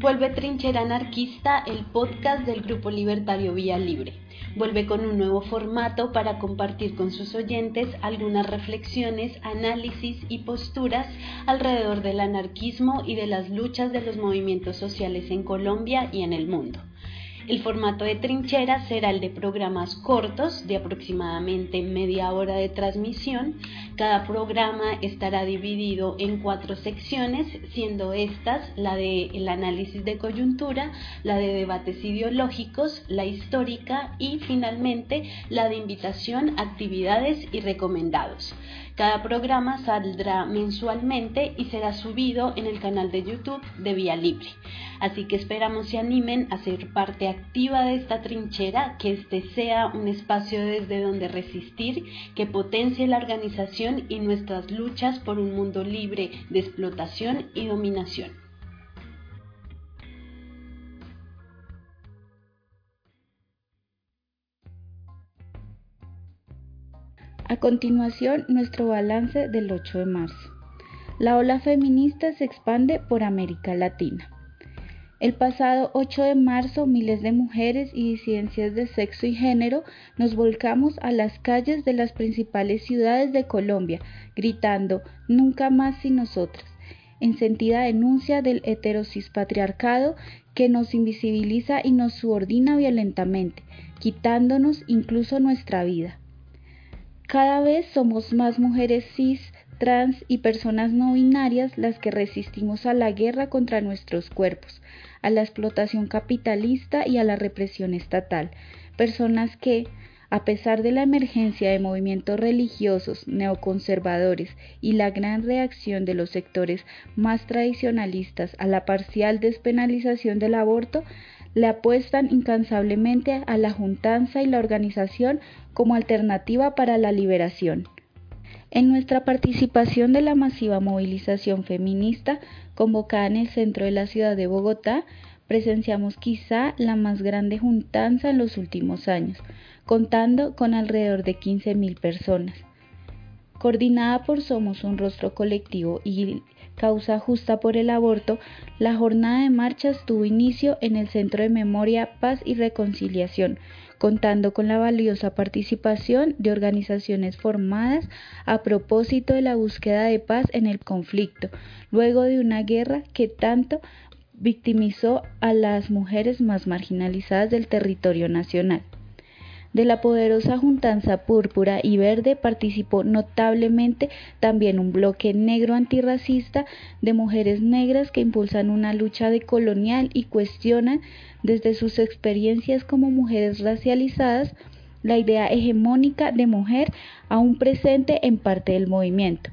Vuelve Trinchera Anarquista, el podcast del Grupo Libertario Vía Libre. Vuelve con un nuevo formato para compartir con sus oyentes algunas reflexiones, análisis y posturas alrededor del anarquismo y de las luchas de los movimientos sociales en Colombia y en el mundo. El formato de trinchera será el de programas cortos de aproximadamente media hora de transmisión. Cada programa estará dividido en cuatro secciones, siendo estas la de el análisis de coyuntura, la de debates ideológicos, la histórica y finalmente la de invitación, actividades y recomendados. Cada programa saldrá mensualmente y será subido en el canal de YouTube de Vía Libre. Así que esperamos se animen a ser parte activa de esta trinchera, que este sea un espacio desde donde resistir, que potencie la organización y nuestras luchas por un mundo libre de explotación y dominación. A continuación, nuestro balance del 8 de marzo. La ola feminista se expande por América Latina. El pasado 8 de marzo, miles de mujeres y disidencias de sexo y género nos volcamos a las calles de las principales ciudades de Colombia, gritando Nunca más sin nosotras, en sentida denuncia del heterosis patriarcado que nos invisibiliza y nos subordina violentamente, quitándonos incluso nuestra vida. Cada vez somos más mujeres cis, trans y personas no binarias las que resistimos a la guerra contra nuestros cuerpos, a la explotación capitalista y a la represión estatal. Personas que, a pesar de la emergencia de movimientos religiosos neoconservadores y la gran reacción de los sectores más tradicionalistas a la parcial despenalización del aborto, le apuestan incansablemente a la juntanza y la organización como alternativa para la liberación. En nuestra participación de la masiva movilización feminista convocada en el centro de la ciudad de Bogotá, presenciamos quizá la más grande juntanza en los últimos años, contando con alrededor de 15.000 personas. Coordinada por Somos un Rostro Colectivo y Causa Justa por el Aborto, la jornada de marchas tuvo inicio en el Centro de Memoria, Paz y Reconciliación, contando con la valiosa participación de organizaciones formadas a propósito de la búsqueda de paz en el conflicto, luego de una guerra que tanto victimizó a las mujeres más marginalizadas del territorio nacional. De la poderosa juntanza púrpura y verde participó notablemente también un bloque negro antirracista de mujeres negras que impulsan una lucha decolonial y cuestionan desde sus experiencias como mujeres racializadas la idea hegemónica de mujer aún presente en parte del movimiento.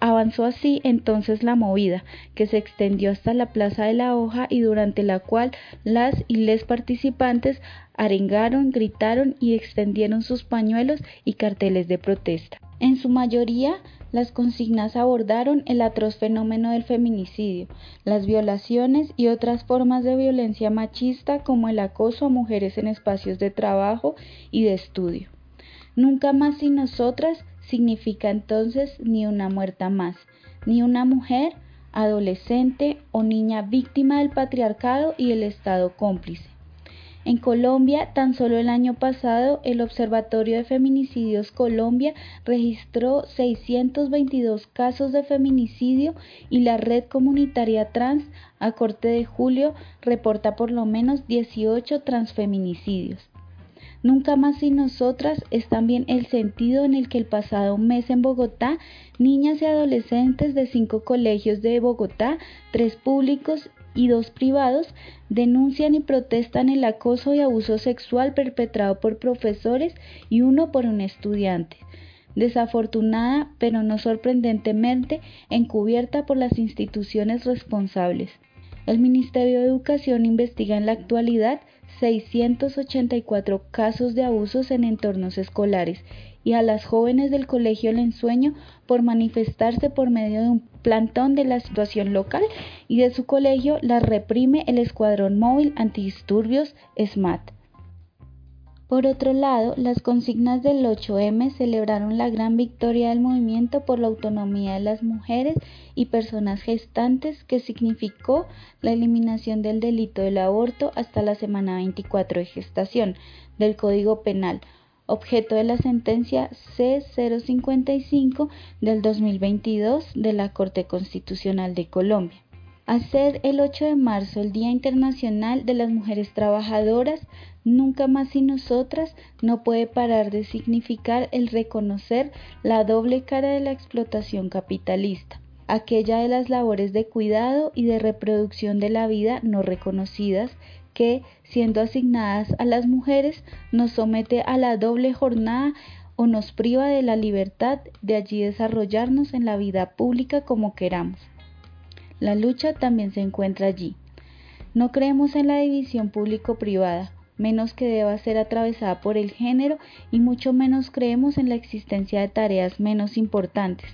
Avanzó así entonces la movida, que se extendió hasta la Plaza de la Hoja y durante la cual las y les participantes arengaron, gritaron y extendieron sus pañuelos y carteles de protesta. En su mayoría, las consignas abordaron el atroz fenómeno del feminicidio, las violaciones y otras formas de violencia machista como el acoso a mujeres en espacios de trabajo y de estudio. Nunca más sin nosotras significa entonces ni una muerta más, ni una mujer, adolescente o niña víctima del patriarcado y el Estado cómplice. En Colombia, tan solo el año pasado, el Observatorio de Feminicidios Colombia registró 622 casos de feminicidio y la Red Comunitaria Trans, a corte de julio, reporta por lo menos 18 transfeminicidios. Nunca más sin nosotras es también el sentido en el que el pasado mes en Bogotá, niñas y adolescentes de cinco colegios de Bogotá, tres públicos y dos privados, denuncian y protestan el acoso y abuso sexual perpetrado por profesores y uno por un estudiante desafortunada pero no sorprendentemente encubierta por las instituciones responsables. El Ministerio de Educación investiga en la actualidad 684 casos de abusos en entornos escolares y a las jóvenes del Colegio El Ensueño por manifestarse por medio de un plantón de la situación local y de su colegio las reprime el Escuadrón Móvil Antidisturbios SMAT. Por otro lado, las consignas del 8M celebraron la gran victoria del movimiento por la autonomía de las mujeres y personas gestantes que significó la eliminación del delito del aborto hasta la semana 24 de gestación del Código Penal, objeto de la sentencia C055 del 2022 de la Corte Constitucional de Colombia. Hacer el 8 de marzo el Día Internacional de las Mujeres Trabajadoras, nunca más y nosotras, no puede parar de significar el reconocer la doble cara de la explotación capitalista, aquella de las labores de cuidado y de reproducción de la vida no reconocidas que, siendo asignadas a las mujeres, nos somete a la doble jornada o nos priva de la libertad de allí desarrollarnos en la vida pública como queramos. La lucha también se encuentra allí. No creemos en la división público-privada, menos que deba ser atravesada por el género y mucho menos creemos en la existencia de tareas menos importantes,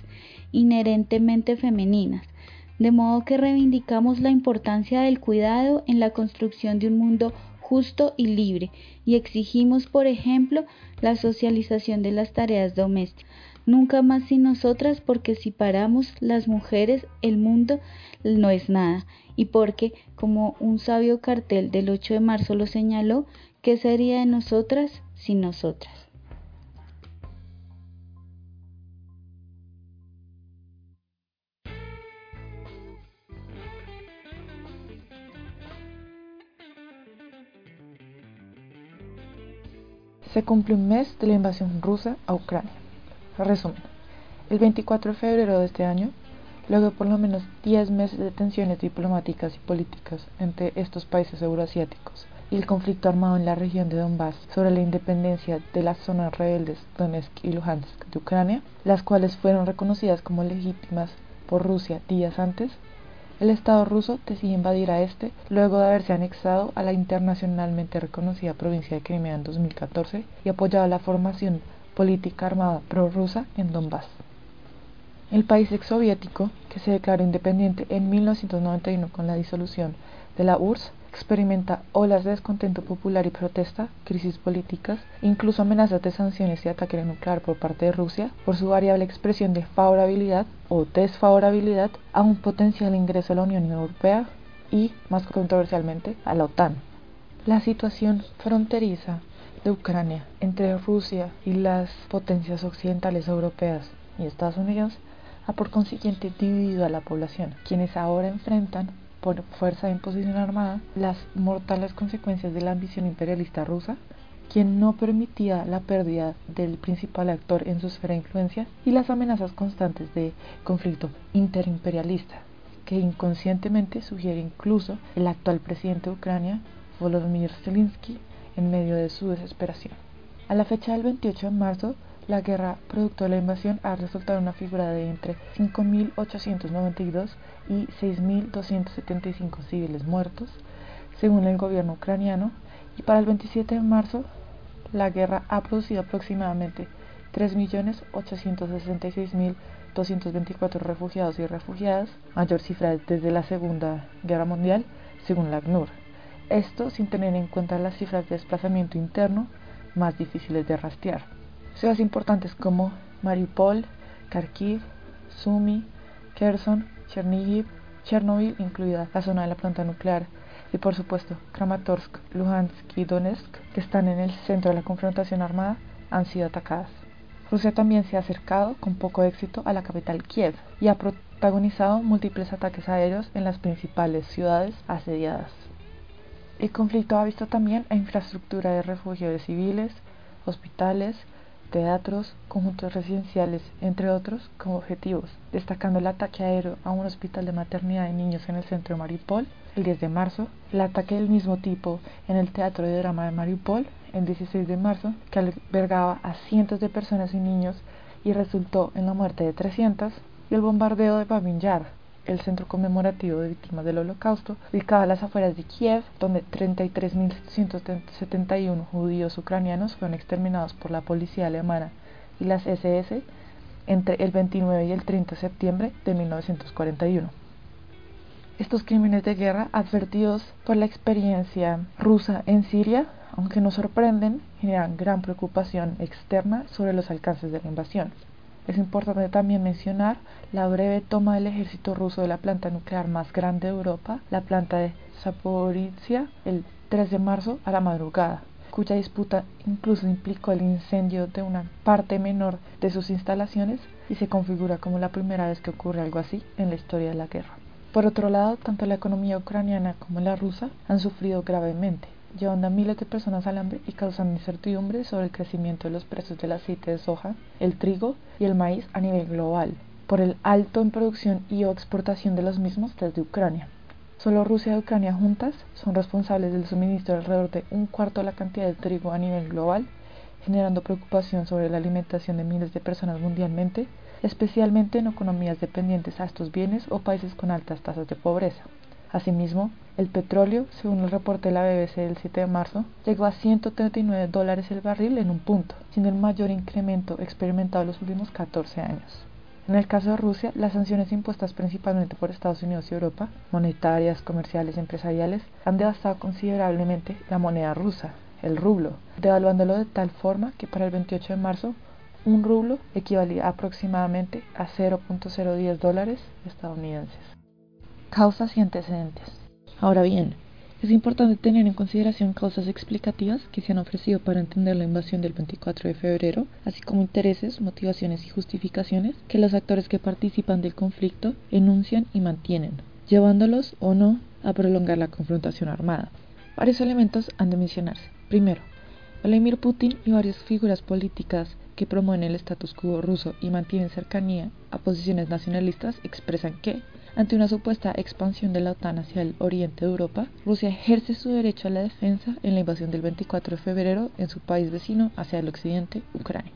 inherentemente femeninas, de modo que reivindicamos la importancia del cuidado en la construcción de un mundo justo y libre y exigimos, por ejemplo, la socialización de las tareas domésticas nunca más sin nosotras, porque si paramos las mujeres, el mundo no es nada. Y porque, como un sabio cartel del 8 de marzo lo señaló, ¿qué sería de nosotras sin nosotras? Se cumple un mes de la invasión rusa a Ucrania. Resumen. El 24 de febrero de este año, luego de por lo menos 10 meses de tensiones diplomáticas y políticas entre estos países euroasiáticos y el conflicto armado en la región de Donbass sobre la independencia de las zonas rebeldes Donetsk y Luhansk de Ucrania, las cuales fueron reconocidas como legítimas por Rusia días antes, el Estado ruso decide invadir a este luego de haberse anexado a la internacionalmente reconocida provincia de Crimea en 2014 y apoyado la formación política armada prorrusa en Donbass. El país exsoviético, que se declaró independiente en 1991 con la disolución de la URSS, experimenta olas de descontento popular y protesta, crisis políticas, incluso amenazas de sanciones y ataque nuclear por parte de Rusia por su variable expresión de favorabilidad o desfavorabilidad a un potencial ingreso a la Unión Europea y, más controversialmente, a la OTAN. La situación fronteriza de Ucrania entre Rusia y las potencias occidentales europeas y Estados Unidos ha por consiguiente dividido a la población, quienes ahora enfrentan por fuerza de imposición armada las mortales consecuencias de la ambición imperialista rusa, quien no permitía la pérdida del principal actor en su esfera de influencia y las amenazas constantes de conflicto interimperialista, que inconscientemente sugiere incluso el actual presidente de Ucrania, Volodymyr Zelensky, en medio de su desesperación. A la fecha del 28 de marzo, la guerra producto de la invasión ha resultado una figura de entre 5.892 y 6.275 civiles muertos, según el gobierno ucraniano, y para el 27 de marzo la guerra ha producido aproximadamente 3.866.224 refugiados y refugiadas, mayor cifra desde la Segunda Guerra Mundial, según la ACNUR. Esto sin tener en cuenta las cifras de desplazamiento interno más difíciles de rastrear. Ciudades importantes como Mariupol, Kharkiv, Sumy, Kherson, Chernihiv, Chernobyl, incluida la zona de la planta nuclear, y por supuesto Kramatorsk, Luhansk y Donetsk, que están en el centro de la confrontación armada, han sido atacadas. Rusia también se ha acercado con poco éxito a la capital Kiev y ha protagonizado múltiples ataques aéreos en las principales ciudades asediadas. El conflicto ha visto también a infraestructura de refugio de civiles, hospitales, teatros, conjuntos residenciales, entre otros, como objetivos, destacando el ataque aéreo a un hospital de maternidad de niños en el centro de Mariupol el 10 de marzo, el ataque del mismo tipo en el Teatro de Drama de Mariupol el 16 de marzo, que albergaba a cientos de personas y niños y resultó en la muerte de 300, y el bombardeo de Babin Yar, el centro conmemorativo de víctimas del holocausto, ubicado a las afueras de Kiev, donde 33.171 judíos ucranianos fueron exterminados por la policía alemana y las SS entre el 29 y el 30 de septiembre de 1941. Estos crímenes de guerra, advertidos por la experiencia rusa en Siria, aunque no sorprenden, generan gran preocupación externa sobre los alcances de la invasión. Es importante también mencionar la breve toma del ejército ruso de la planta nuclear más grande de Europa, la planta de Zaporizhia, el 3 de marzo a la madrugada, cuya disputa incluso implicó el incendio de una parte menor de sus instalaciones y se configura como la primera vez que ocurre algo así en la historia de la guerra. Por otro lado, tanto la economía ucraniana como la rusa han sufrido gravemente llevando a miles de personas al hambre y causando incertidumbre sobre el crecimiento de los precios del aceite de soja, el trigo y el maíz a nivel global, por el alto en producción y o exportación de los mismos desde Ucrania. Solo Rusia y Ucrania juntas son responsables del suministro de alrededor de un cuarto de la cantidad de trigo a nivel global, generando preocupación sobre la alimentación de miles de personas mundialmente, especialmente en economías dependientes a estos bienes o países con altas tasas de pobreza. Asimismo, el petróleo, según el reporte de la BBC del 7 de marzo, llegó a 139 dólares el barril en un punto, siendo el mayor incremento experimentado en los últimos 14 años. En el caso de Rusia, las sanciones impuestas principalmente por Estados Unidos y Europa, monetarias, comerciales y empresariales, han devastado considerablemente la moneda rusa, el rublo, devaluándolo de tal forma que para el 28 de marzo un rublo equivalía aproximadamente a 0.010 dólares estadounidenses. Causas y antecedentes. Ahora bien, es importante tener en consideración causas explicativas que se han ofrecido para entender la invasión del 24 de febrero, así como intereses, motivaciones y justificaciones que los actores que participan del conflicto enuncian y mantienen, llevándolos o no a prolongar la confrontación armada. Varios elementos han de mencionarse. Primero, Vladimir Putin y varias figuras políticas que promueven el status quo ruso y mantienen cercanía a posiciones nacionalistas expresan que, ante una supuesta expansión de la OTAN hacia el oriente de Europa, Rusia ejerce su derecho a la defensa en la invasión del 24 de febrero en su país vecino hacia el occidente, Ucrania.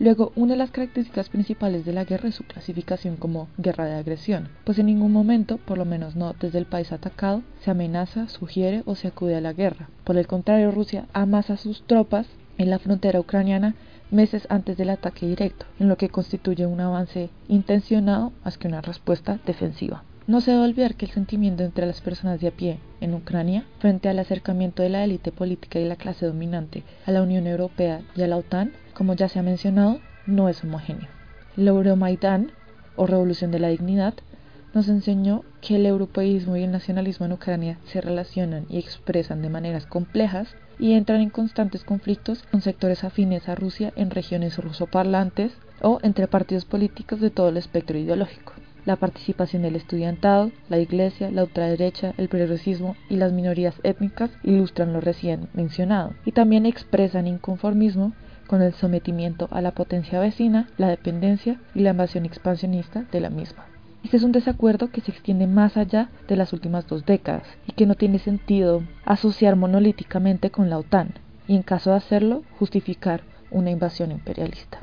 Luego, una de las características principales de la guerra es su clasificación como guerra de agresión, pues en ningún momento, por lo menos no desde el país atacado, se amenaza, sugiere o se acude a la guerra. Por el contrario, Rusia amasa sus tropas en la frontera ucraniana meses antes del ataque directo, en lo que constituye un avance intencionado más que una respuesta defensiva. No se debe olvidar que el sentimiento entre las personas de a pie en Ucrania, frente al acercamiento de la élite política y la clase dominante a la Unión Europea y a la OTAN, como ya se ha mencionado, no es homogéneo. El Euromaidán, o Revolución de la Dignidad, nos enseñó que el europeísmo y el nacionalismo en Ucrania se relacionan y expresan de maneras complejas y entran en constantes conflictos con sectores afines a Rusia en regiones rusoparlantes o entre partidos políticos de todo el espectro ideológico. La participación del estudiantado, la iglesia, la ultraderecha, el progresismo y las minorías étnicas ilustran lo recién mencionado y también expresan inconformismo con el sometimiento a la potencia vecina, la dependencia y la invasión expansionista de la misma. Este es un desacuerdo que se extiende más allá de las últimas dos décadas y que no tiene sentido asociar monolíticamente con la OTAN y en caso de hacerlo justificar una invasión imperialista.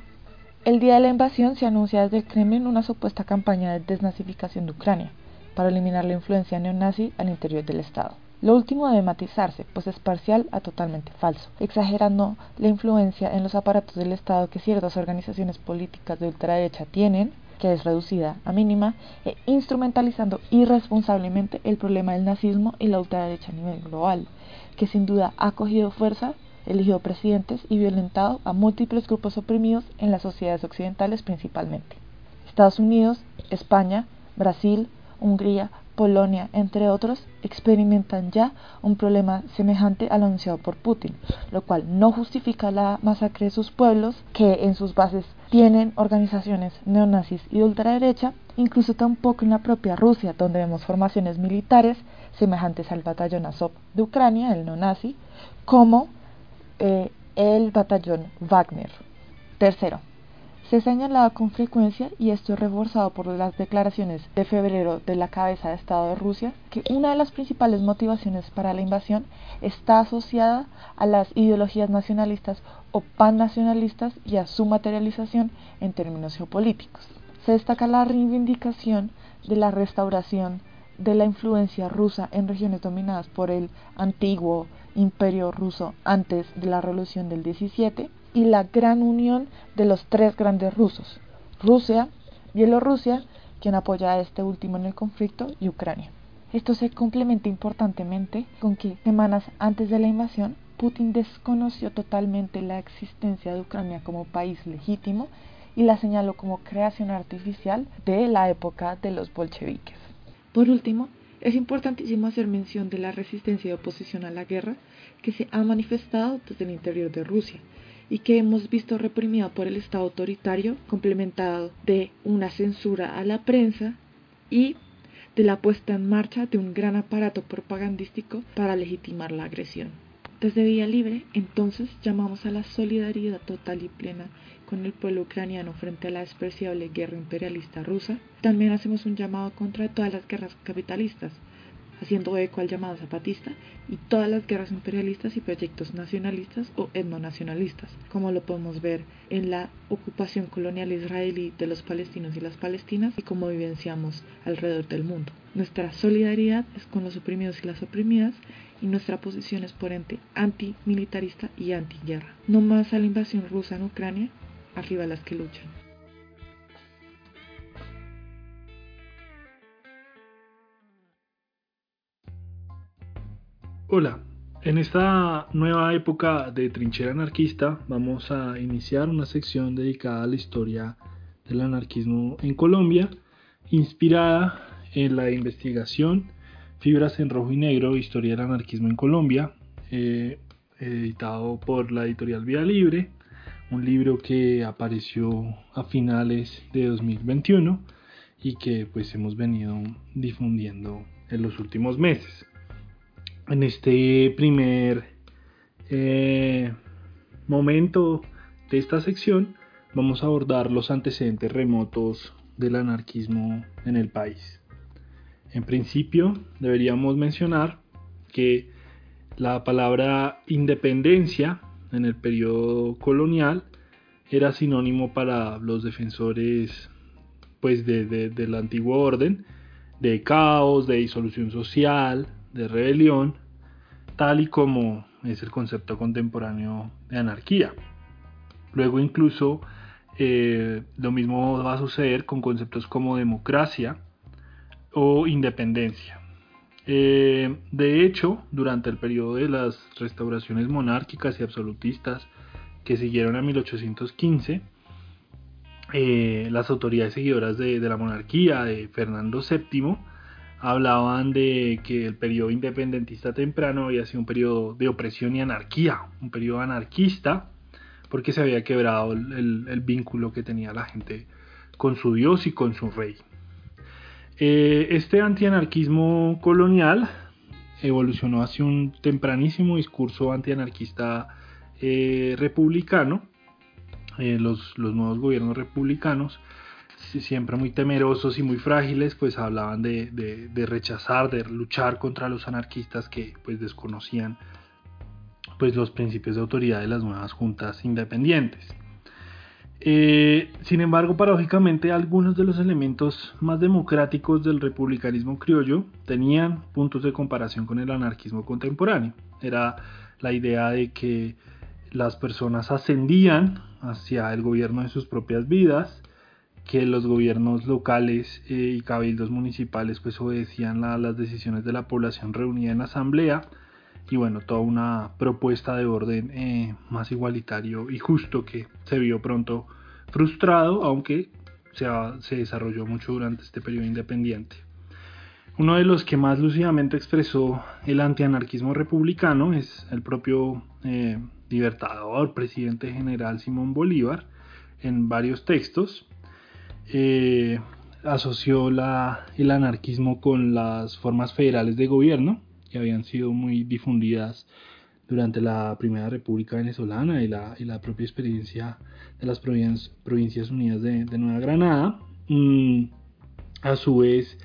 El día de la invasión se anuncia desde el Kremlin una supuesta campaña de desnazificación de Ucrania para eliminar la influencia neonazi al interior del Estado. Lo último debe matizarse, pues es parcial a totalmente falso, exagerando la influencia en los aparatos del Estado que ciertas organizaciones políticas de ultraderecha tienen que es reducida a mínima, e instrumentalizando irresponsablemente el problema del nazismo y la ultraderecha a nivel global, que sin duda ha cogido fuerza, eligido presidentes y violentado a múltiples grupos oprimidos en las sociedades occidentales principalmente. Estados Unidos, España, Brasil, Hungría, Polonia, entre otros, experimentan ya un problema semejante al anunciado por Putin, lo cual no justifica la masacre de sus pueblos, que en sus bases tienen organizaciones neonazis y de ultraderecha, incluso tampoco en la propia Rusia, donde vemos formaciones militares semejantes al batallón Azov de Ucrania, el neonazi, como eh, el batallón Wagner. Tercero, se señalaba con frecuencia, y esto es reforzado por las declaraciones de febrero de la cabeza de Estado de Rusia, que una de las principales motivaciones para la invasión está asociada a las ideologías nacionalistas o pannacionalistas y a su materialización en términos geopolíticos. Se destaca la reivindicación de la restauración de la influencia rusa en regiones dominadas por el antiguo imperio ruso antes de la revolución del 17 y la gran unión de los tres grandes rusos, Rusia, Bielorrusia, quien apoya a este último en el conflicto, y Ucrania. Esto se complementa importantemente con que semanas antes de la invasión, Putin desconoció totalmente la existencia de Ucrania como país legítimo y la señaló como creación artificial de la época de los bolcheviques. Por último, es importantísimo hacer mención de la resistencia y oposición a la guerra que se ha manifestado desde el interior de Rusia y que hemos visto reprimida por el Estado autoritario, complementado de una censura a la prensa y de la puesta en marcha de un gran aparato propagandístico para legitimar la agresión. Desde Vía Libre, entonces, llamamos a la solidaridad total y plena con el pueblo ucraniano frente a la despreciable guerra imperialista rusa. También hacemos un llamado contra todas las guerras capitalistas, haciendo eco al llamado zapatista y todas las guerras imperialistas y proyectos nacionalistas o etnonacionalistas, como lo podemos ver en la ocupación colonial israelí de los palestinos y las palestinas y como vivenciamos alrededor del mundo. Nuestra solidaridad es con los oprimidos y las oprimidas y nuestra posición es por ente antimilitarista y antiguerra. No más a la invasión rusa en Ucrania, arriba las que luchan. Hola, en esta nueva época de trinchera anarquista vamos a iniciar una sección dedicada a la historia del anarquismo en Colombia, inspirada en la investigación Fibras en Rojo y Negro, Historia del Anarquismo en Colombia, eh, editado por la editorial Vía Libre, un libro que apareció a finales de 2021 y que pues hemos venido difundiendo en los últimos meses. En este primer eh, momento de esta sección vamos a abordar los antecedentes remotos del anarquismo en el país. En principio deberíamos mencionar que la palabra independencia en el periodo colonial era sinónimo para los defensores pues de, del antiguo orden, de caos, de disolución social, de rebelión, tal y como es el concepto contemporáneo de anarquía. Luego incluso eh, lo mismo va a suceder con conceptos como democracia o independencia. Eh, de hecho, durante el periodo de las restauraciones monárquicas y absolutistas que siguieron a 1815, eh, las autoridades seguidoras de, de la monarquía de Fernando VII hablaban de que el periodo independentista temprano había sido un periodo de opresión y anarquía, un periodo anarquista, porque se había quebrado el, vínculo que tenía la gente con su Dios y con su rey. Eh, este antianarquismo colonial evolucionó hacia un tempranísimo discurso antianarquista eh, republicano, eh, los, los nuevos gobiernos republicanos, siempre muy temerosos y muy frágiles, pues hablaban de, rechazar, de luchar contra los anarquistas que pues desconocían pues los principios de autoridad de las nuevas juntas independientes. Eh, sin embargo, paradójicamente, algunos de los elementos más democráticos del republicanismo criollo tenían puntos de comparación con el anarquismo contemporáneo. Era la idea de que las personas ascendían hacia el gobierno de sus propias vidas, que los gobiernos locales eh, y cabildos municipales pues obedecían las decisiones de la población reunida en asamblea y bueno, toda una propuesta de orden eh, más igualitario y justo que se vio pronto frustrado, aunque se, se desarrolló mucho durante este periodo independiente. Uno de los que más lúcidamente expresó el antianarquismo republicano es el propio eh, libertador, presidente general Simón Bolívar, en varios textos, eh, asoció la, el anarquismo con las formas federales de gobierno que habían sido muy difundidas durante la Primera República Venezolana y la, y la propia experiencia de las Provincias, Unidas de, Nueva Granada. Mm, a su vez,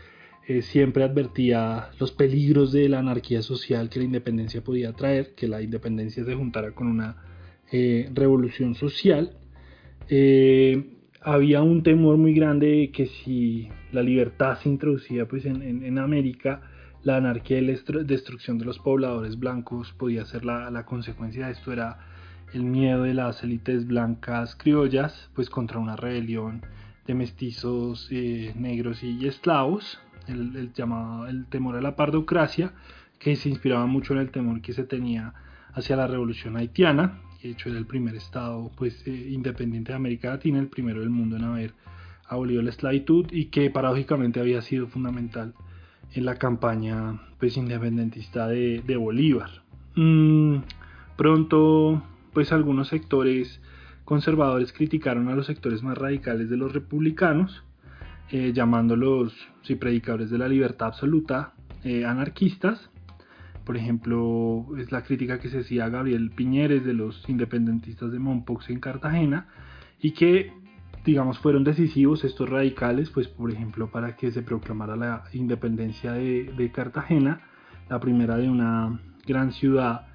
eh, siempre advertía los peligros de la anarquía social que la independencia podía traer, que la independencia se juntara con una eh, revolución social. Eh, había un temor muy grande de que si la libertad se introducía pues, en, América, la anarquía y la destrucción de los pobladores blancos podía ser la, consecuencia de esto, era el miedo de las élites blancas criollas pues contra una rebelión de mestizos eh, negros y esclavos el, llamado el temor a la pardocracia, que se inspiraba mucho en el temor que se tenía hacia la revolución haitiana, de hecho era el primer estado pues, eh, independiente de América Latina, el primero del mundo en haber abolido la esclavitud y que paradójicamente había sido fundamental en la campaña pues, independentista de, Bolívar. Mm, pronto pues algunos sectores conservadores criticaron a los sectores más radicales de los republicanos, eh, llamándolos si predicadores de la libertad absoluta, eh, anarquistas. Por ejemplo, es la crítica que se hacía a Gabriel Piñeres de los independentistas de Mompox en Cartagena y que, digamos, fueron decisivos estos radicales, pues por ejemplo, para que se proclamara la independencia de, Cartagena, la primera de una gran ciudad,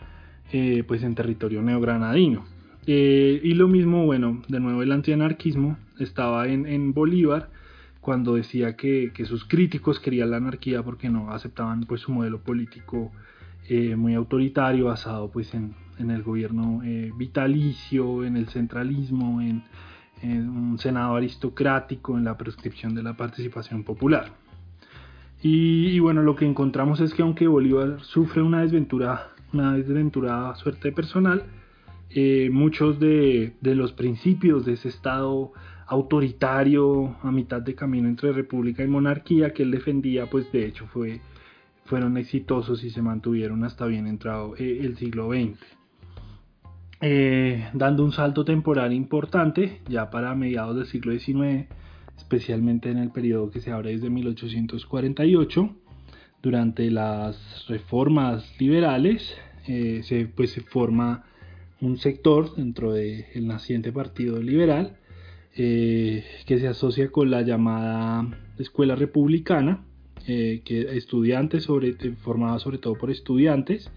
eh, pues en territorio neogranadino. Eh, y lo mismo, bueno, de nuevo el antianarquismo estaba en, Bolívar cuando decía que, sus críticos querían la anarquía porque no aceptaban pues su modelo político eh, muy autoritario basado pues en, el gobierno eh, vitalicio, en el centralismo, en, un senado aristocrático, en la prescripción de la participación popular. Y, y, bueno, lo que encontramos es que aunque Bolívar sufre una desventura, una desventurada suerte personal, eh, muchos de, los principios de ese Estado autoritario a mitad de camino entre república y monarquía que él defendía, pues de hecho fue, fueron exitosos y se mantuvieron hasta bien entrado eh, el siglo XX. Eh, dando un salto temporal importante, ya para mediados del siglo XIX, especialmente en el periodo que se abre desde 1848, durante las reformas liberales, se, pues, se forma un sector dentro del naciente Partido Liberal eh, que se asocia con la llamada Escuela Republicana, eh, que estudiantes sobre, eh, formada sobre todo por estudiantes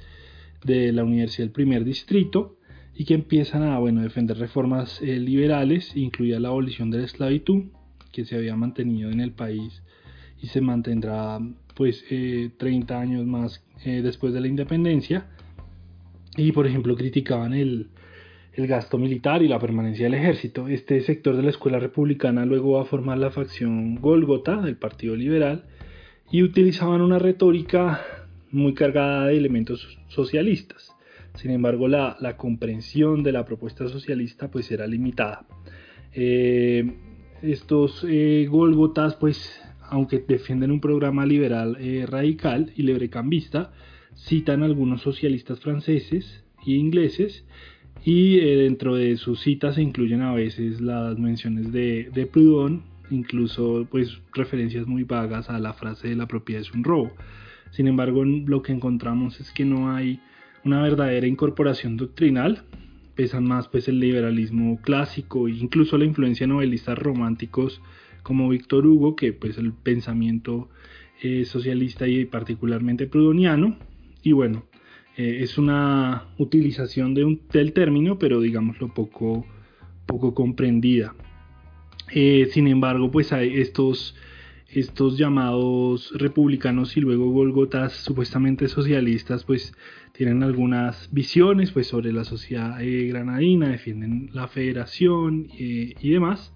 de la Universidad del Primer Distrito y que empiezan a bueno, defender reformas liberales, incluida la abolición de la esclavitud que se había mantenido en el país y se mantendrá pues 30 años más después de la independencia y por ejemplo criticaban el, gasto militar y la permanencia del ejército. Este sector de la escuela republicana luego va a formar la facción Golgota del Partido Liberal y utilizaban una retórica muy cargada de elementos socialistas. Sin embargo, la, comprensión de la propuesta socialista pues era limitada. Eh, estos eh, Golgotas pues aunque defienden un programa liberal eh, radical y librecambista, citan algunos socialistas franceses e ingleses y eh, dentro de sus citas se incluyen a veces las menciones de, de Proudhon, incluso pues referencias muy vagas a la frase de la propiedad es un robo. Sin embargo, lo que encontramos es que no hay una verdadera incorporación doctrinal, pesan más pues el liberalismo clásico e incluso la influencia de novelistas románticos como Víctor Hugo, que pues el pensamiento eh, socialista y particularmente prudoniano, y bueno, eh, es una utilización de un, del término, pero digámoslo poco, poco comprendida. Eh, sin embargo, pues hay estos, estos llamados republicanos y luego Golgotas supuestamente socialistas, pues tienen algunas visiones pues, sobre la sociedad eh, granadina, defienden la federación y demás,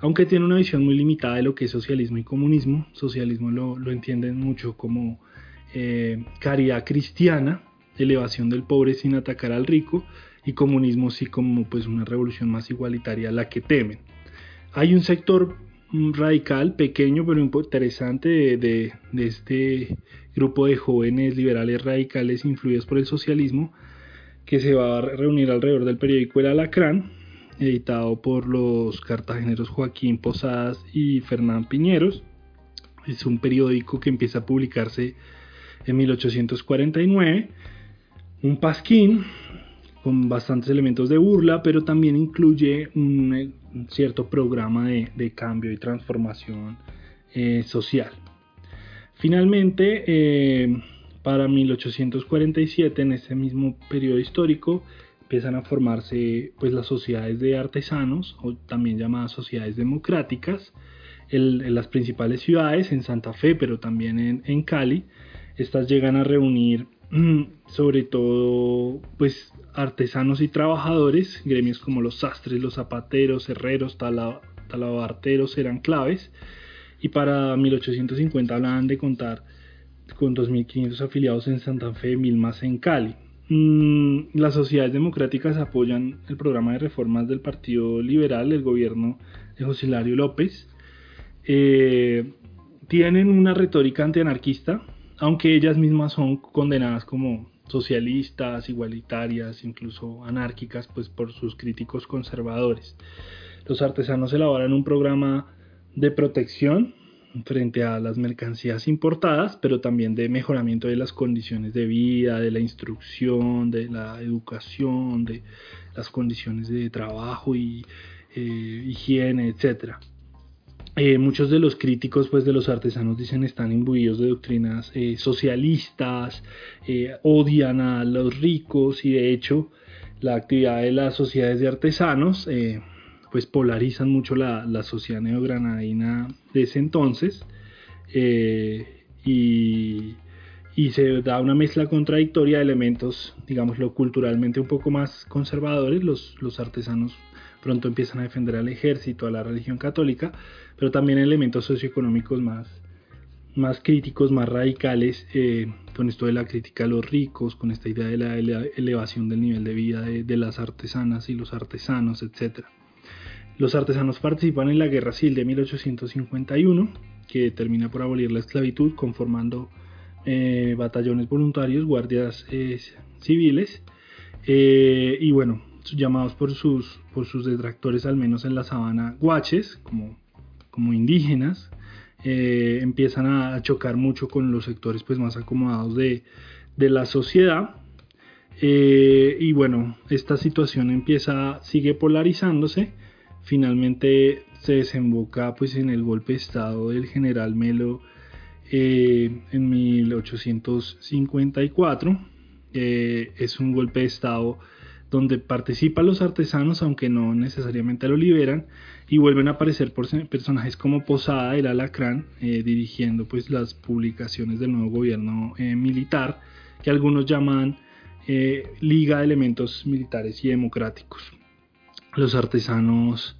aunque tienen una visión muy limitada de lo que es socialismo y comunismo. Socialismo lo, lo entienden mucho como eh, caridad cristiana, elevación del pobre sin atacar al rico, y comunismo sí como pues una revolución más igualitaria la que temen. Hay un sector mm, radical, pequeño pero interesante de, este grupo de jóvenes liberales radicales influidos por el socialismo que se va a reunir alrededor del periódico El Alacrán, editado por los cartageneros Joaquín Posadas y Fernán Piñeros. Es un periódico que empieza a publicarse en 1849, un pasquín con bastantes elementos de burla, pero también incluye un, eh, cierto programa de, cambio y transformación eh, social. Finalmente, eh, para 1847, en ese mismo periodo histórico, empiezan a formarse pues, las sociedades de artesanos, o también llamadas sociedades democráticas, en, las principales ciudades, en Santa Fe, pero también en, Cali, estas llegan a reunir sobre todo pues artesanos y trabajadores, gremios como los sastres, los zapateros, herreros, talabarteros eran claves y para 1850 hablaban de contar con 2.500 afiliados en Santa Fe, mil más en Cali. Mm, las sociedades democráticas apoyan el programa de reformas del Partido Liberal, el gobierno de José Hilario López. Eh, tienen una retórica antianarquista, aunque ellas mismas son condenadas como socialistas, igualitarias, incluso anárquicas, pues por sus críticos conservadores. Los artesanos elaboran un programa de protección frente a las mercancías importadas, pero también de mejoramiento de las condiciones de vida, de la instrucción, de la educación, de las condiciones de trabajo y eh, higiene, etc. Eh, muchos de los críticos pues, de los artesanos dicen están imbuidos de doctrinas eh, socialistas, odian a los ricos y de hecho la actividad de las sociedades de artesanos pues polarizan mucho la, sociedad neogranadina de ese entonces eh, y, se da una mezcla contradictoria de elementos, digámoslo, culturalmente un poco más conservadores. Los, los artesanos pronto empiezan a defender al ejército, a la religión católica, pero también elementos socioeconómicos más, más críticos, más radicales, eh, con esto de la crítica a los ricos, con esta idea de la elevación del nivel de vida de, las artesanas y los artesanos, etcétera. Los artesanos participan en la Guerra Civil de 1851, que termina por abolir la esclavitud, conformando eh, batallones voluntarios, guardias eh, civiles, y bueno, llamados por sus, por sus detractores, al menos en la sabana, guaches, como, como indígenas, empiezan a chocar mucho con los sectores pues, más acomodados de, de la sociedad. y bueno, esta situación empieza, sigue polarizándose finalmente se desemboca pues en el golpe de estado del general Melo eh, en 1854 eh, es un golpe de estado donde participan los artesanos aunque no necesariamente lo liberan y vuelven a aparecer personajes como Posada el Alacrán eh, dirigiendo pues las publicaciones del nuevo gobierno militar que algunos llaman Liga de Elementos Militares y Democráticos. Los artesanos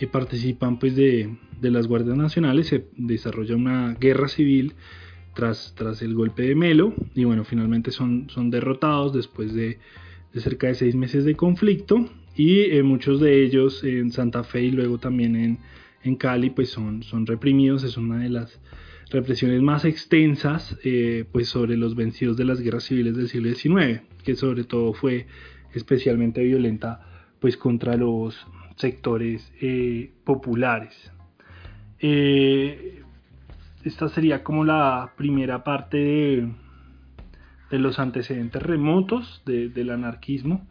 eh, participan pues de, las Guardias Nacionales, se desarrolla una guerra civil tras, tras el golpe de Melo y bueno, finalmente son, son derrotados después de, cerca de seis meses de conflicto y eh, muchos de ellos en Santa Fe y luego también en, en Cali pues son, son reprimidos, es una de las represiones más extensas eh, pues sobre los vencidos de las guerras civiles del siglo XIX, que sobre todo fue especialmente violenta pues contra los sectores eh, populares. Eh, esta sería como la primera parte de, los antecedentes remotos del anarquismo.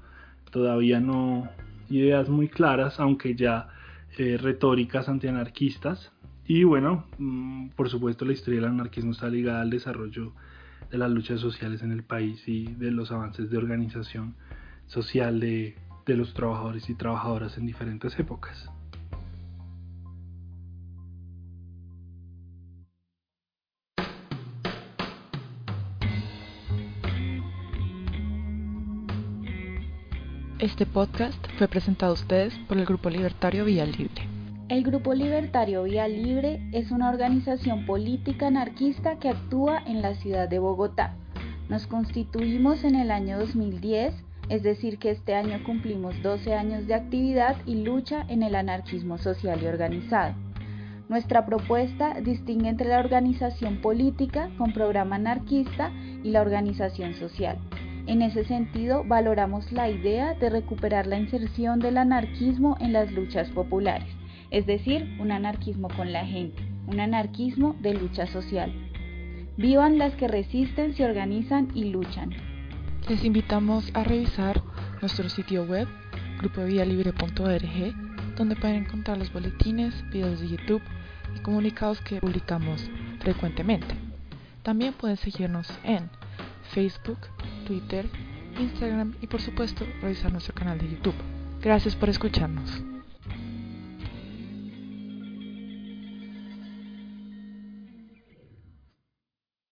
Todavía no ideas muy claras, aunque ya eh, retóricas antianarquistas. Y bueno, mm, por supuesto la historia del anarquismo está ligada al desarrollo de las luchas sociales en el país y de los avances de organización social de de los trabajadores y trabajadoras en diferentes épocas. Este podcast fue presentado a ustedes por el Grupo Libertario Vía Libre. El Grupo Libertario Vía Libre es una organización política anarquista que actúa en la ciudad de Bogotá. Nos constituimos en el año 2010 es decir, que este año cumplimos 12 años de actividad y lucha en el anarquismo social y organizado. Nuestra propuesta distingue entre la organización política con programa anarquista y la organización social. En ese sentido, valoramos la idea de recuperar la inserción del anarquismo en las luchas populares, es decir, un anarquismo con la gente, un anarquismo de lucha social. Vivan las que resisten, se organizan y luchan. Les invitamos a revisar nuestro sitio web grupovialibre.org donde pueden encontrar los boletines, videos de YouTube y comunicados que publicamos frecuentemente. También pueden seguirnos en Facebook, Twitter, Instagram y por supuesto revisar nuestro canal de YouTube. Gracias por escucharnos.